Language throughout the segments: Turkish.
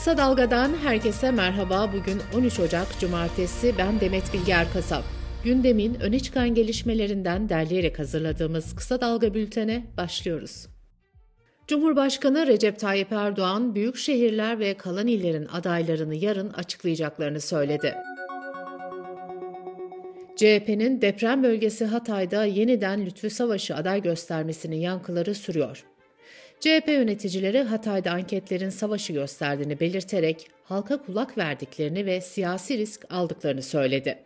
Kısa Dalga'dan herkese merhaba. Bugün 13 Ocak Cumartesi. Ben Demet Bilge Erkasap. Gündemin öne çıkan gelişmelerinden derleyerek hazırladığımız Kısa Dalga bültene başlıyoruz. Cumhurbaşkanı Recep Tayyip Erdoğan, büyük şehirler ve kalan illerin adaylarını yarın açıklayacaklarını söyledi. CHP'nin deprem bölgesi Hatay'da yeniden Lütfü Savaş'ı aday göstermesinin yankıları sürüyor. CHP yöneticileri Hatay'da anketlerin savaşı gösterdiğini belirterek halka kulak verdiklerini ve siyasi risk aldıklarını söyledi.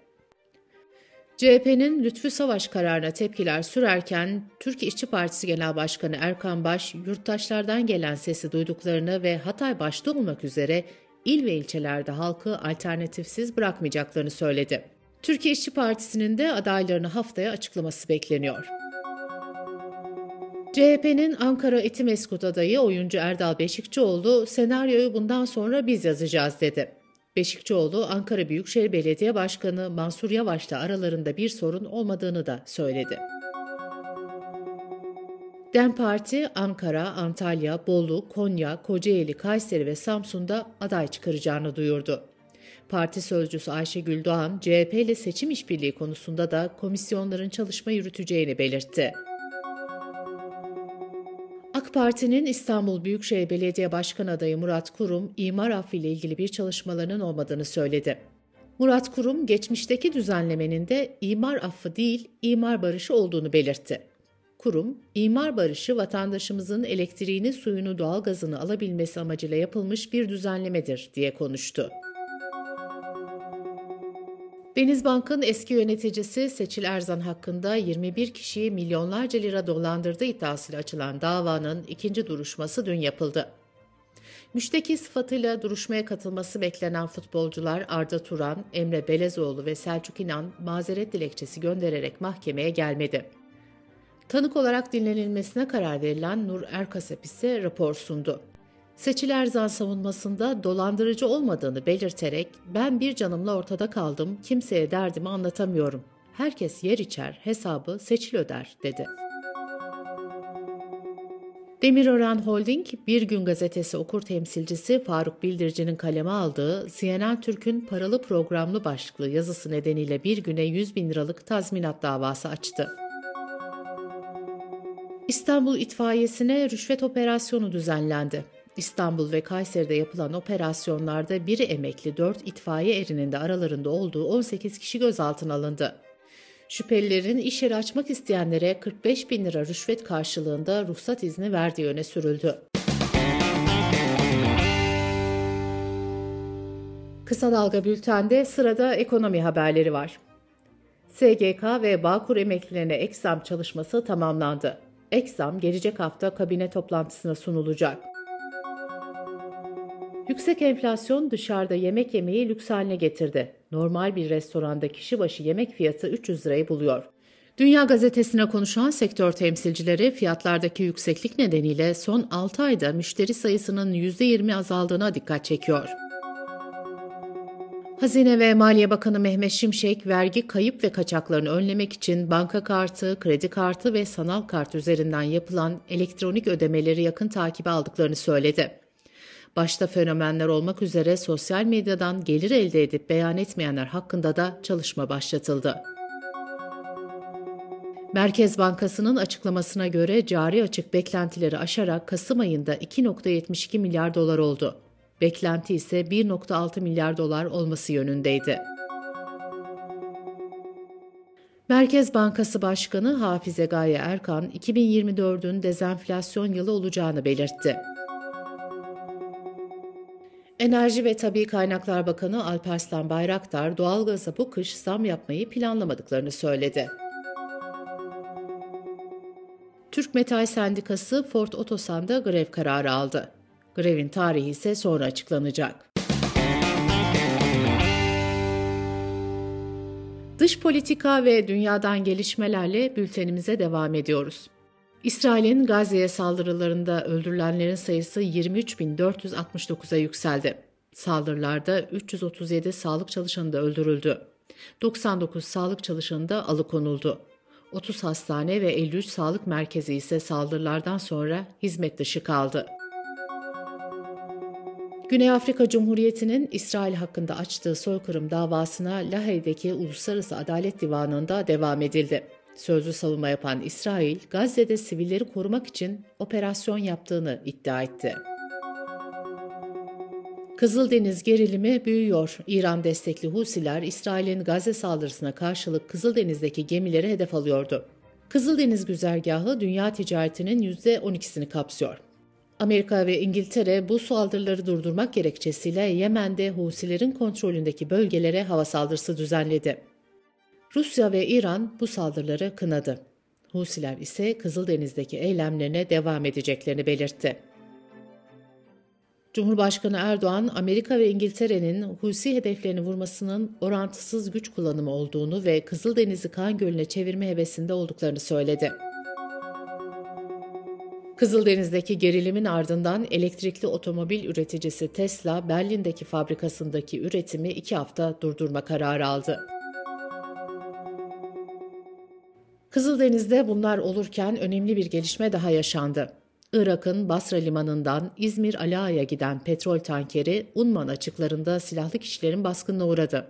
CHP'nin Lütfü Savaş kararına tepkiler sürerken Türkiye İşçi Partisi Genel Başkanı Erkan Baş, yurttaşlardan gelen sesi duyduklarını ve Hatay başta olmak üzere il ve ilçelerde halkı alternatifsiz bırakmayacaklarını söyledi. Türkiye İşçi Partisi'nin de adaylarını haftaya açıklaması bekleniyor. CHP'nin Ankara Etimeskut adayı oyuncu Erdal Beşikçioğlu senaryoyu bundan sonra biz yazacağız dedi. Beşikçioğlu Ankara Büyükşehir Belediye Başkanı Mansur Yavaş'la aralarında bir sorun olmadığını da söyledi. DEM Parti Ankara, Antalya, Bolu, Konya, Kocaeli, Kayseri ve Samsun'da aday çıkaracağını duyurdu. Parti sözcüsü Ayşegül Doğan, CHP ile seçim işbirliği konusunda da komisyonların çalışma yürüteceğini belirtti. AK Parti'nin İstanbul Büyükşehir Belediye Başkan adayı Murat Kurum, imar affı ile ilgili bir çalışmalarının olmadığını söyledi. Murat Kurum, geçmişteki düzenlemenin de imar affı değil, imar barışı olduğunu belirtti. Kurum, imar barışı vatandaşımızın elektriğini, suyunu, doğalgazını alabilmesi amacıyla yapılmış bir düzenlemedir diye konuştu. Denizbank'ın eski yöneticisi Seçil Erzan hakkında 21 kişiyi milyonlarca lira dolandırdığı iddiasıyla açılan davanın ikinci duruşması dün yapıldı. Müşteki sıfatıyla duruşmaya katılması beklenen futbolcular Arda Turan, Emre Belezoğlu ve Selçuk İnan mazeret dilekçesi göndererek mahkemeye gelmedi. Tanık olarak dinlenilmesine karar verilen Nur Erkasap ise rapor sundu. Seçil Erzan savunmasında dolandırıcı olmadığını belirterek ben bir canımla ortada kaldım, kimseye derdimi anlatamıyorum. Herkes yer içer, hesabı Seçil öder dedi. Demirören Holding, Bir Gün Gazetesi okur temsilcisi Faruk Bildirici'nin kaleme aldığı CNN Türk'ün paralı programlı başlıklı yazısı nedeniyle bir güne 100 bin liralık tazminat davası açtı. İstanbul İtfaiyesi'ne rüşvet operasyonu düzenlendi. İstanbul ve Kayseri'de yapılan operasyonlarda biri emekli 4 itfaiye erinin de aralarında olduğu 18 kişi gözaltına alındı. Şüphelilerin iş yeri açmak isteyenlere 45 bin lira rüşvet karşılığında ruhsat izni verdiği öne sürüldü. Kısa Dalga Bülten'de sırada ekonomi haberleri var. SGK ve Bağkur emeklilerine ek zam çalışması tamamlandı. Ek zam gelecek hafta kabine toplantısına sunulacak. Yüksek enflasyon dışarıda yemek yemeyi lüks haline getirdi. Normal bir restoranda kişi başı yemek fiyatı 300 lirayı buluyor. Dünya Gazetesi'ne konuşan sektör temsilcileri fiyatlardaki yükseklik nedeniyle son 6 ayda müşteri sayısının %20 azaldığına dikkat çekiyor. Hazine ve Maliye Bakanı Mehmet Şimşek, vergi kayıp ve kaçaklarını önlemek için banka kartı, kredi kartı ve sanal kart üzerinden yapılan elektronik ödemeleri yakın takibe aldıklarını söyledi. Başta fenomenler olmak üzere sosyal medyadan gelir elde edip beyan etmeyenler hakkında da çalışma başlatıldı. Merkez Bankası'nın açıklamasına göre cari açık beklentileri aşarak Kasım ayında 2.72 milyar dolar oldu. Beklenti ise 1.6 milyar dolar olması yönündeydi. Merkez Bankası Başkanı Hafize Gaye Erkan, 2024'ün dezenflasyon yılı olacağını belirtti. Enerji ve Tabi Kaynaklar Bakanı Alparslan Bayraktar doğalgaza bu kış zam yapmayı planlamadıklarını söyledi. Türk Metal Sendikası Ford Otosan'da grev kararı aldı. Grevin tarihi ise sonra açıklanacak. Dış politika ve dünyadan gelişmelerle bültenimize devam ediyoruz. İsrail'in Gazze'ye saldırılarında öldürülenlerin sayısı 23.469'a yükseldi. Saldırılarda 337 sağlık çalışanı da öldürüldü. 99 sağlık çalışanı da alıkonuldu. 30 hastane ve 53 sağlık merkezi ise saldırılardan sonra hizmet dışı kaldı. Güney Afrika Cumhuriyeti'nin İsrail hakkında açtığı soykırım davasına Lahey'deki Uluslararası Adalet Divanı'nda devam edildi. Sözlü savunma yapan İsrail, Gazze'de sivilleri korumak için operasyon yaptığını iddia etti. Kızıldeniz gerilimi büyüyor. İran destekli Husiler, İsrail'in Gazze saldırısına karşılık Kızıldeniz'deki gemileri hedef alıyordu. Kızıldeniz güzergahı dünya ticaretinin %12'sini kapsıyor. Amerika ve İngiltere bu saldırıları durdurmak gerekçesiyle Yemen'de Husilerin kontrolündeki bölgelere hava saldırısı düzenledi. Rusya ve İran bu saldırıları kınadı. Husiler ise Kızıldeniz'deki eylemlerine devam edeceklerini belirtti. Cumhurbaşkanı Erdoğan, Amerika ve İngiltere'nin Husi hedeflerini vurmasının orantısız güç kullanımı olduğunu ve Kızıldeniz'i kan gölüne çevirme hevesinde olduklarını söyledi. Kızıldeniz'deki gerilimin ardından elektrikli otomobil üreticisi Tesla, Berlin'deki fabrikasındaki üretimi iki hafta durdurma kararı aldı. Kızıldeniz'de bunlar olurken önemli bir gelişme daha yaşandı. Irak'ın Basra limanından İzmir Ala'ya giden petrol tankeri Unman açıklarında silahlı kişilerin baskınına uğradı.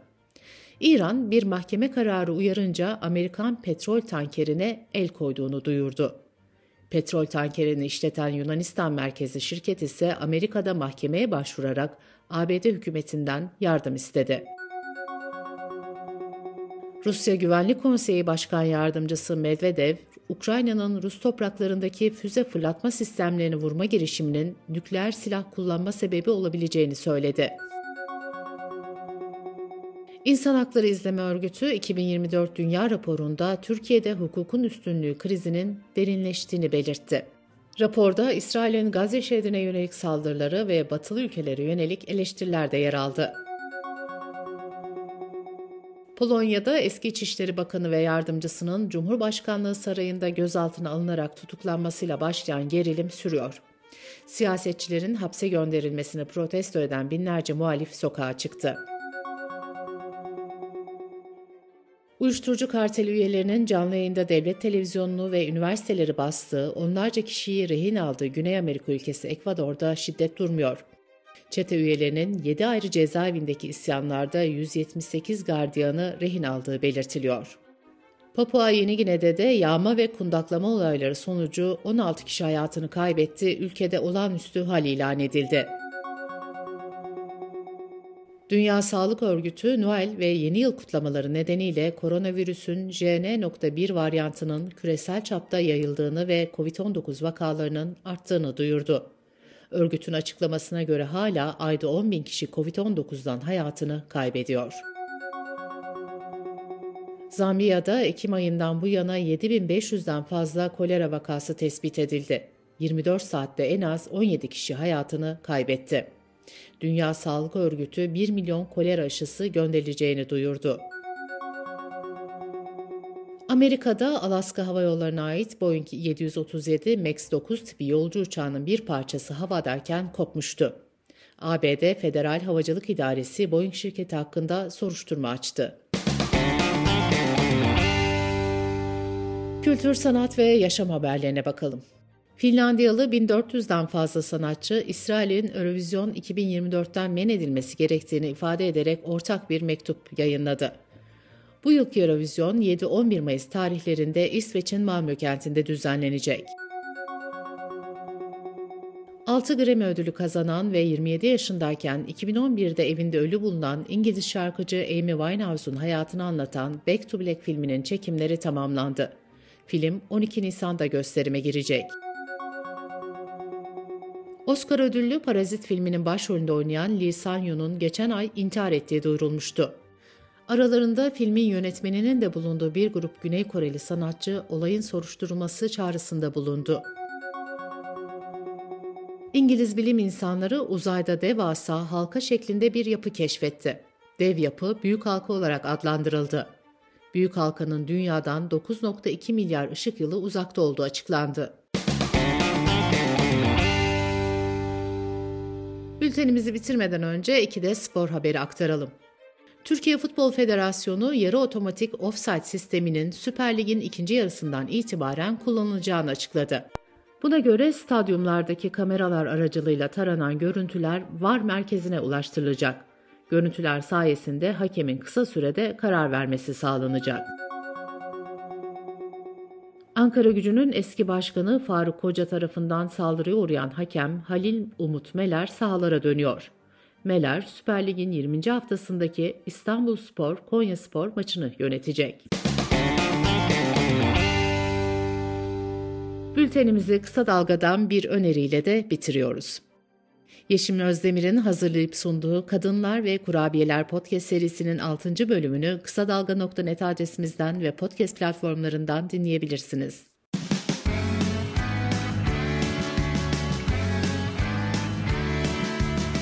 İran bir mahkeme kararı uyarınca Amerikan petrol tankerine el koyduğunu duyurdu. Petrol tankerini işleten Yunanistan merkezli şirket ise Amerika'da mahkemeye başvurarak ABD hükümetinden yardım istedi. Rusya Güvenlik Konseyi Başkan Yardımcısı Medvedev, Ukrayna'nın Rus topraklarındaki füze fırlatma sistemlerini vurma girişiminin nükleer silah kullanma sebebi olabileceğini söyledi. İnsan Hakları İzleme Örgütü 2024 Dünya raporunda Türkiye'de hukukun üstünlüğü krizinin derinleştiğini belirtti. Raporda İsrail'in Gazze şehrine yönelik saldırıları ve batılı ülkelere yönelik eleştiriler de yer aldı. Polonya'da eski İçişleri Bakanı ve yardımcısının Cumhurbaşkanlığı sarayında gözaltına alınarak tutuklanmasıyla başlayan gerilim sürüyor. Siyasetçilerin hapse gönderilmesini protesto eden binlerce muhalif sokağa çıktı. Uyuşturucu karteli üyelerinin canlı yayında devlet televizyonunu ve üniversiteleri bastığı, onlarca kişiyi rehin aldığı Güney Amerika ülkesi Ekvador'da şiddet durmuyor. Çete üyelerinin 7 ayrı cezaevindeki isyanlarda 178 gardiyanı rehin aldığı belirtiliyor. Papua Yeni Gine'de de yağma ve kundaklama olayları sonucu 16 kişi hayatını kaybetti, ülkede olağanüstü hal ilan edildi. Dünya Sağlık Örgütü Noel ve Yeni Yıl kutlamaları nedeniyle koronavirüsün JN.1 varyantının küresel çapta yayıldığını ve COVID-19 vakalarının arttığını duyurdu. Örgütün açıklamasına göre hala ayda 10 bin kişi COVID-19'dan hayatını kaybediyor. Zambiya'da Ekim ayından bu yana 7500'den fazla kolera vakası tespit edildi. 24 saatte en az 17 kişi hayatını kaybetti. Dünya Sağlık Örgütü 1 milyon kolera aşısı gönderileceğini duyurdu. Amerika'da Alaska Hava Yolları'na ait Boeing 737 MAX 9 tipi yolcu uçağının bir parçası havadayken kopmuştu. ABD Federal Havacılık İdaresi Boeing şirketi hakkında soruşturma açtı. Kültür, sanat ve yaşam haberlerine bakalım. Finlandiyalı 1400'den fazla sanatçı İsrail'in Eurovision 2024'ten men edilmesi gerektiğini ifade ederek ortak bir mektup yayınladı. Bu yılki Eurovision 7-11 Mayıs tarihlerinde İsveç'in Malmö kentinde düzenlenecek. 6 Grammy ödülü kazanan ve 27 yaşındayken 2011'de evinde ölü bulunan İngiliz şarkıcı Amy Winehouse'un hayatını anlatan Back to Black filminin çekimleri tamamlandı. Film 12 Nisan'da gösterime girecek. Oscar ödüllü Parazit filminin başrolünde oynayan Lee Sang-yoon'un geçen ay intihar ettiği duyurulmuştu. Aralarında filmin yönetmeninin de bulunduğu bir grup Güney Koreli sanatçı olayın soruşturulması çağrısında bulundu. İngiliz bilim insanları uzayda devasa halka şeklinde bir yapı keşfetti. Dev yapı büyük halka olarak adlandırıldı. Büyük halkanın dünyadan 9.2 milyar ışık yılı uzakta olduğu açıklandı. Bültenimizi bitirmeden önce iki de spor haberi aktaralım. Türkiye Futbol Federasyonu yarı otomatik offside sisteminin Süper Lig'in ikinci yarısından itibaren kullanılacağını açıkladı. Buna göre stadyumlardaki kameralar aracılığıyla taranan görüntüler VAR merkezine ulaştırılacak. Görüntüler sayesinde hakemin kısa sürede karar vermesi sağlanacak. Ankara Gücü'nün eski başkanı Faruk Koca tarafından saldırıya uğrayan hakem Halil Umut Meler sahalara dönüyor. Meler, Süper Lig'in 20. haftasındaki İstanbul Spor Konya Spor maçını yönetecek. Bültenimizi kısa dalgadan bir öneriyle de bitiriyoruz. Yeşim Özdemir'in hazırlayıp sunduğu Kadınlar ve Kurabiyeler podcast serisinin 6. bölümünü kısa dalga.net adresimizden ve podcast platformlarından dinleyebilirsiniz.